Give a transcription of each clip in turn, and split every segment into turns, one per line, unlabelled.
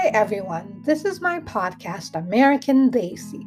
Hi, everyone. This is my podcast, American Daisy.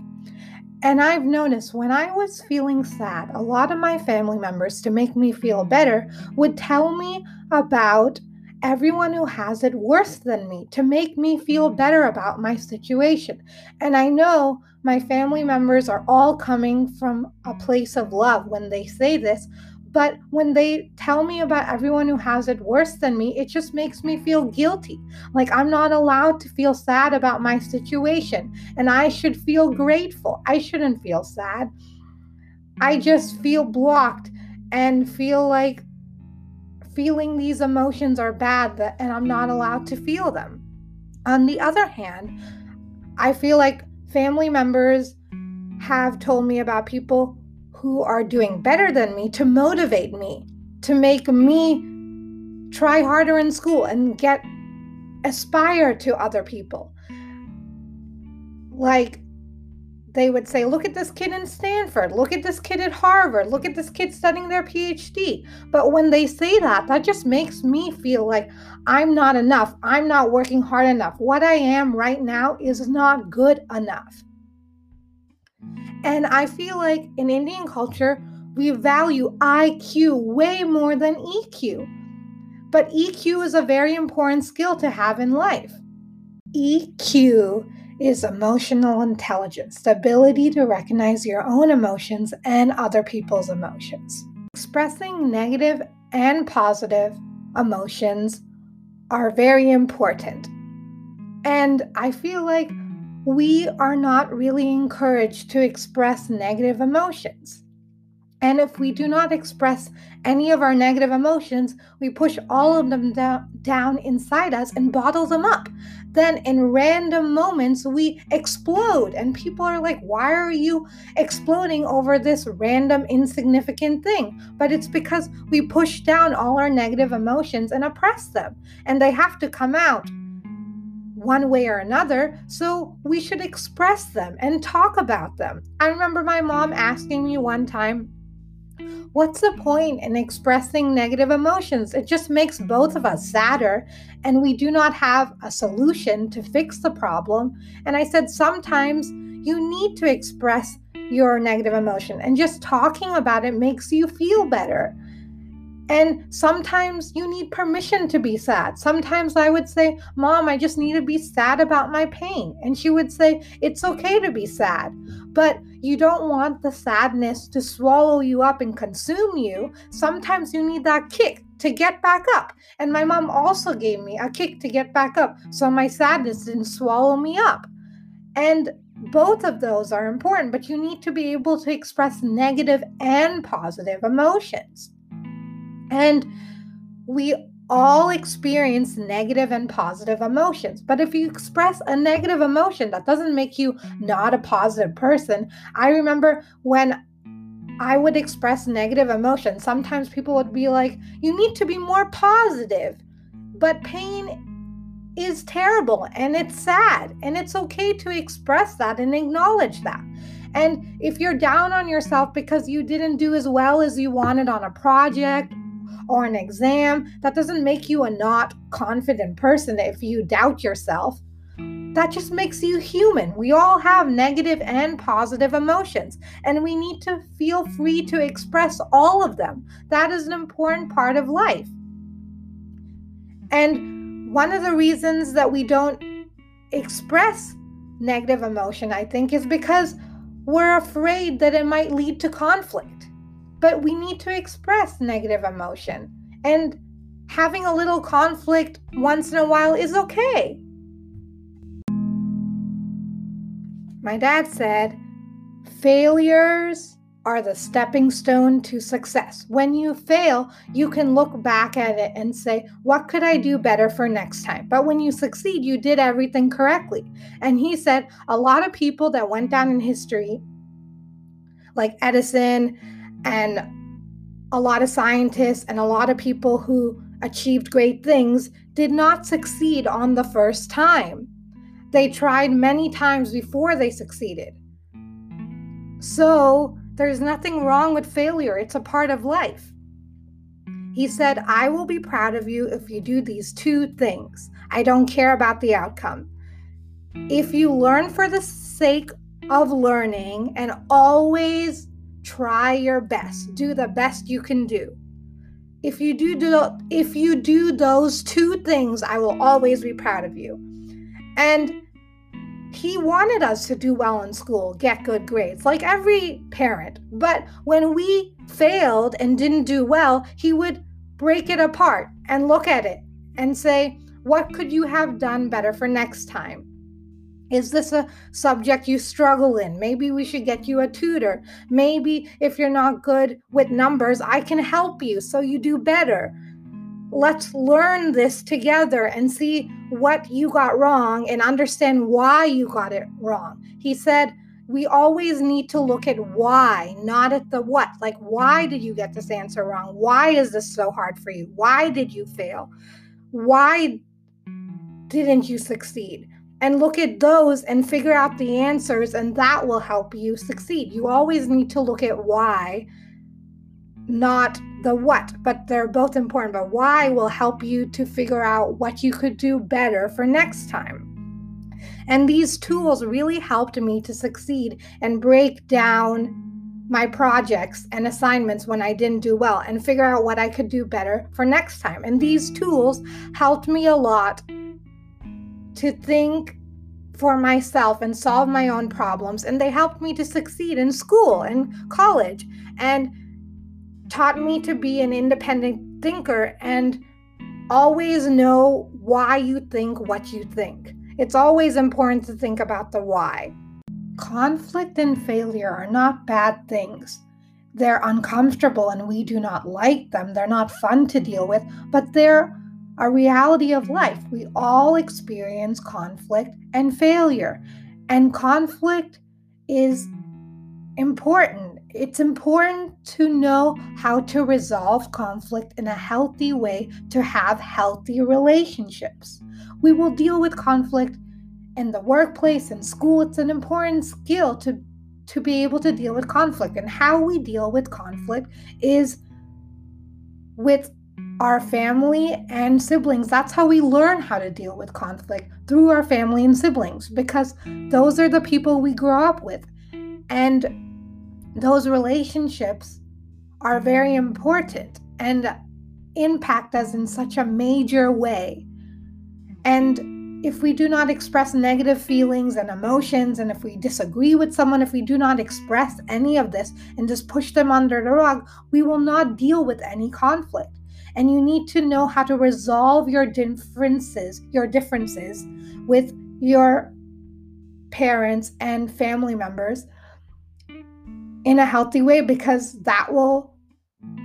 And I've noticed when I was feeling sad, a lot of my family members, to make me feel better, would tell me about everyone who has it worse than me to make me feel better about my situation. And I know my family members are all coming from a place of love when they say this, but when they tell me about everyone who has it worse than me, it just makes me feel guilty. Like I'm not allowed to feel sad about my situation. And I should feel grateful. I shouldn't feel sad. I just feel blocked and feel like feeling these emotions are bad that, and I'm not allowed to feel them. On the other hand, I feel like family members have told me about people who are doing better than me to motivate me, to make me try harder in school and get aspire to other people. Like they would say, Look at this kid in Stanford, look at this kid at Harvard, look at this kid studying their PhD. But when they say that, that just makes me feel like I'm not enough. I'm not working hard enough. What I am right now is not good enough. And I feel like in Indian culture, we value IQ way more than EQ. But EQ is a very important skill to have in life. EQ is emotional intelligence, the ability to recognize your own emotions and other people's emotions. Expressing negative and positive emotions are very important. And I feel like we are not really encouraged to express negative emotions. And if we do not express any of our negative emotions, we push all of them down, down inside us and bottle them up. Then, in random moments, we explode, and people are like, Why are you exploding over this random, insignificant thing? But it's because we push down all our negative emotions and oppress them, and they have to come out one way or another, so we should express them and talk about them. I remember my mom asking me one time, What's the point in expressing negative emotions? It just makes both of us sadder, and we do not have a solution to fix the problem. And I said, Sometimes you need to express your negative emotion, and just talking about it makes you feel better. And sometimes you need permission to be sad. Sometimes I would say, Mom, I just need to be sad about my pain. And she would say, It's okay to be sad, but you don't want the sadness to swallow you up and consume you. Sometimes you need that kick to get back up. And my mom also gave me a kick to get back up so my sadness didn't swallow me up. And both of those are important, but you need to be able to express negative and positive emotions. And we all experience negative and positive emotions. But if you express a negative emotion, that doesn't make you not a positive person. I remember when I would express negative emotions, sometimes people would be like, you need to be more positive. But pain is terrible and it's sad, and it's okay to express that and acknowledge that. And if you're down on yourself because you didn't do as well as you wanted on a project or an exam, that doesn't make you a not confident person if you doubt yourself. That just makes you human. We all have negative and positive emotions, and we need to feel free to express all of them. That is an important part of life. And one of the reasons that we don't express negative emotion, I think, is because we're afraid that it might lead to conflict but we need to express negative emotion. And having a little conflict once in a while is okay. My dad said, failures are the stepping stone to success. When you fail, you can look back at it and say, What could I do better for next time? But when you succeed, you did everything correctly. And he said, A lot of people that went down in history, like Edison and a lot of scientists and a lot of people who achieved great things did not succeed on the first time. They tried many times before they succeeded. So, there's nothing wrong with failure, it's a part of life. He said, I will be proud of you if you do these two things. I don't care about the outcome. if you learn for the sake of learning and always try your best, do the best you can do. If you do, do if you do those two things, I will always be proud of you. And he wanted us to do well in school, get good grades, like every parent. But when we failed and didn't do well, he would break it apart and look at it and say, What could you have done better for next time? Is this a subject you struggle in? Maybe we should get you a tutor. Maybe if you're not good with numbers, I can help you so you do better. Let's learn this together and see what you got wrong and understand why you got it wrong. He said, we always need to look at why, not at the what. Like, why did you get this answer wrong? Why is this so hard for you? Why did you fail? Why didn't you succeed? And look at those and figure out the answers, and that will help you succeed. You always need to look at why, not the what, but they're both important. But why will help you to figure out what you could do better for next time. And these tools really helped me to succeed and break down my projects and assignments when I didn't do well and figure out what I could do better for next time. And these tools helped me a lot to think for myself and solve my own problems. And they helped me to succeed in school and college and taught me to be an independent thinker and always know why you think what you think. It's always important to think about the why. Conflict and failure are not bad things. They're uncomfortable and we do not like them. They're not fun to deal with, but they're a reality of life. We all experience conflict and failure. And conflict is important. It's important to know how to resolve conflict in a healthy way to have healthy relationships. We will deal with conflict in the workplace and school. It's an important skill to, to be able to deal with conflict. And how we deal with conflict is with our family and siblings. That's how we learn how to deal with conflict through our family and siblings because those are the people we grow up with. And those relationships are very important and impact us in such a major way. And if we do not express negative feelings and emotions, and if we disagree with someone, if we do not express any of this and just push them under the rug, we will not deal with any conflict and you need to know how to resolve your differences, your differences with your parents and family members in a healthy way because that will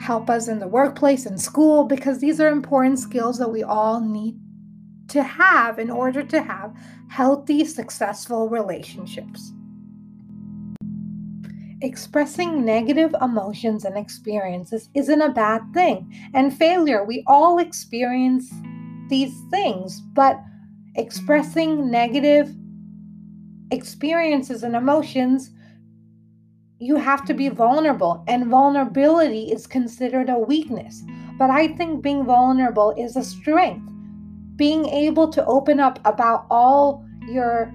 help us in the workplace and school because these are important skills that we all need to have in order to have healthy, successful relationships. Expressing negative emotions and experiences isn't a bad thing. And failure, we all experience these things, but expressing negative experiences and emotions, you have to be vulnerable. And vulnerability is considered a weakness. But I think being vulnerable is a strength. Being able to open up about all your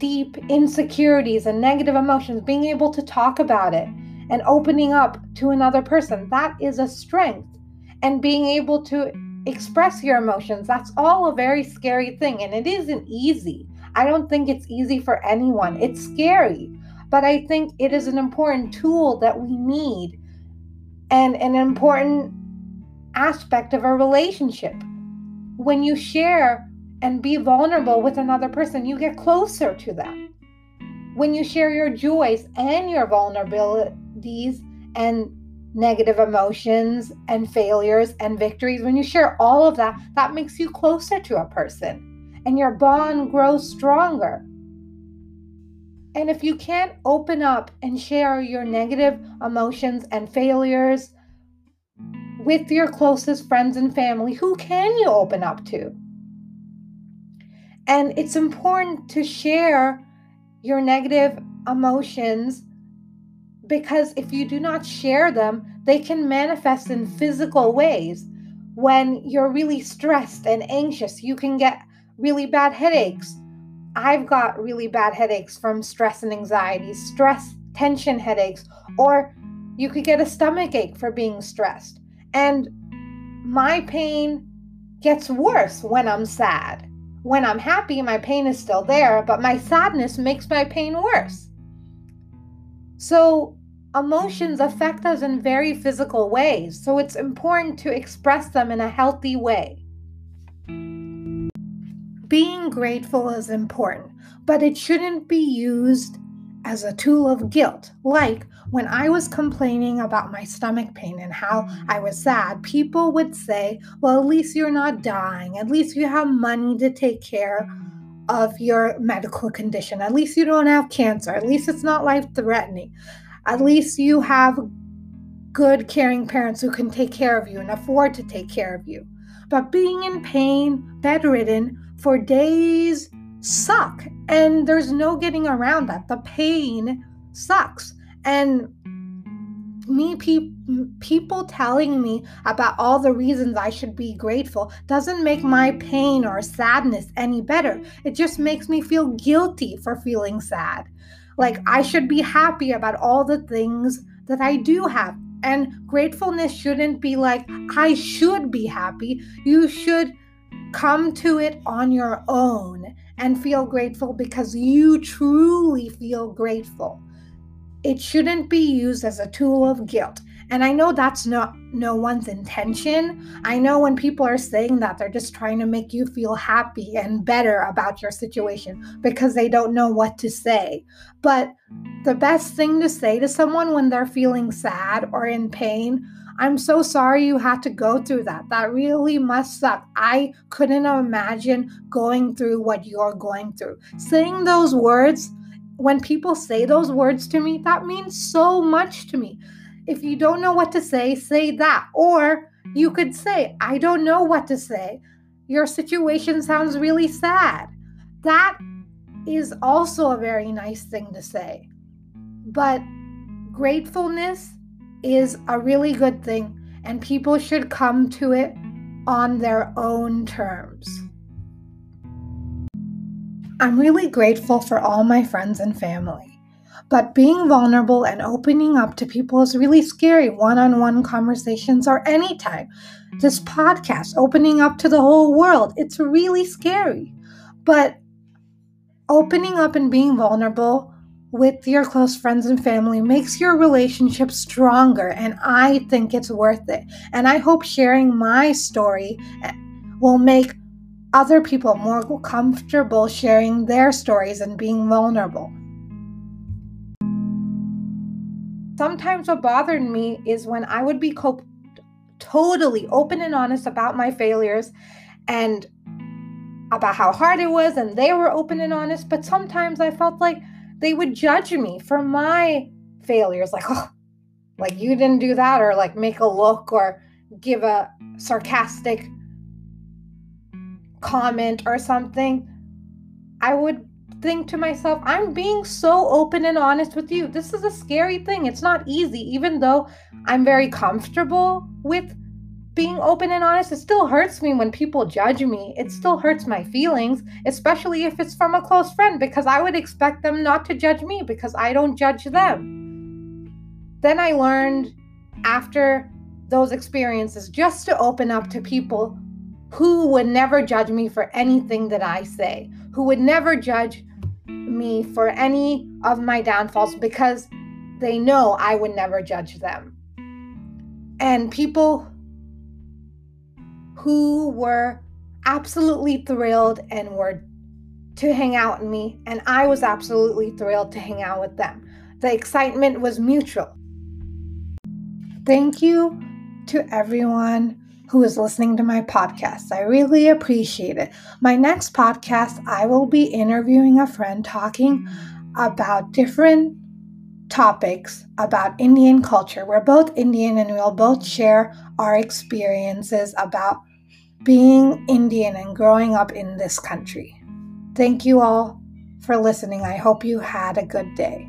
deep insecurities and negative emotions, being able to talk about it and opening up to another person, that is a strength. And being able to express your emotions, that's all a very scary thing. And it isn't easy. I don't think it's easy for anyone. It's scary. But I think it is an important tool that we need and an important aspect of a relationship. When you share and be vulnerable with another person, you get closer to them. When you share your joys and your vulnerabilities and negative emotions and failures and victories, when you share all of that, that makes you closer to a person and your bond grows stronger. And if you can't open up and share your negative emotions and failures with your closest friends and family, who can you open up to? And it's important to share your negative emotions because if you do not share them, they can manifest in physical ways. When you're really stressed and anxious, you can get really bad headaches. I've got really bad headaches from stress and anxiety, stress, tension headaches, or you could get a stomach ache for being stressed. And my pain gets worse when I'm sad. When I'm happy, my pain is still there, but my sadness makes my pain worse. So, emotions affect us in very physical ways, so it's important to express them in a healthy way. Being grateful is important, but it shouldn't be used as a tool of guilt. Like when I was complaining about my stomach pain and how I mm. was sad, people would say, Well, at least you're not dying. At least you have money to take care mm. of your medical condition. At least you don't have cancer. At least it's not life threatening. At least you have good, caring parents who can take care of you and afford to take care of you. But being in pain, bedridden for days suck. And there's no getting around that. The pain sucks. And me pe- people telling me about all the reasons I should be grateful doesn't make my pain or sadness any better. It just makes me feel guilty for feeling sad. Like I should be happy about all the things that I do have. And gratefulness shouldn't be like, I should be happy. You should come to it on your own and feel grateful because you truly feel grateful. It shouldn't be used as a tool of guilt. And I know that's not no one's intention. I know when people are saying that, they're just trying to make you feel happy and better about your situation because they don't know what to say. But the best thing to say to someone when they're feeling sad or in pain, I'm so sorry you had to go through that. That really must suck. I couldn't imagine going through what you're going through. Saying those words, when people say those words to me, that means so much to me if you don't know what to say, say that. Or you could say, I don't know what to say. Your situation sounds really sad. That is also a very nice thing to say. But gratefulness is a really good thing, and people should come to it on their own terms. I'm really grateful for all my friends and family. But being vulnerable and opening up to people is really scary. One on one conversations or anytime. This podcast, opening up to the whole world, it's really scary. But opening up and being vulnerable with your close friends and family makes your relationship stronger. And I think it's worth it. And I hope sharing my story will make other people more comfortable sharing their stories and being vulnerable. sometimes what bothered me is when I would be co- totally open and honest about my failures and about how hard it was, and they were open and honest. But sometimes I felt like they would judge me for my failures, like, oh, like you didn't do that, or like make a look or give a sarcastic comment or something. I would think to myself, I'm being so open and honest with you. This is a scary thing. It's not easy, even though I'm very comfortable with being open and honest. It still hurts me when people judge me. It still hurts my feelings, especially if it's from a close friend, because I would expect them not to judge me because I don't judge them. Then I learned after those experiences just to open up to people who would never judge me for anything that I say, who would never judge me for any of my downfalls because they know I would never judge them. And people who were absolutely thrilled and were to hang out with me, and I was absolutely thrilled to hang out with them. The excitement was mutual. Thank you to everyone who is listening to my podcast. I really appreciate it. My next podcast, I will be interviewing a friend talking about different topics about Indian culture. We're both Indian and we'll both share our experiences about being Indian and growing up in this country. Thank you all for listening. I hope you had a good day.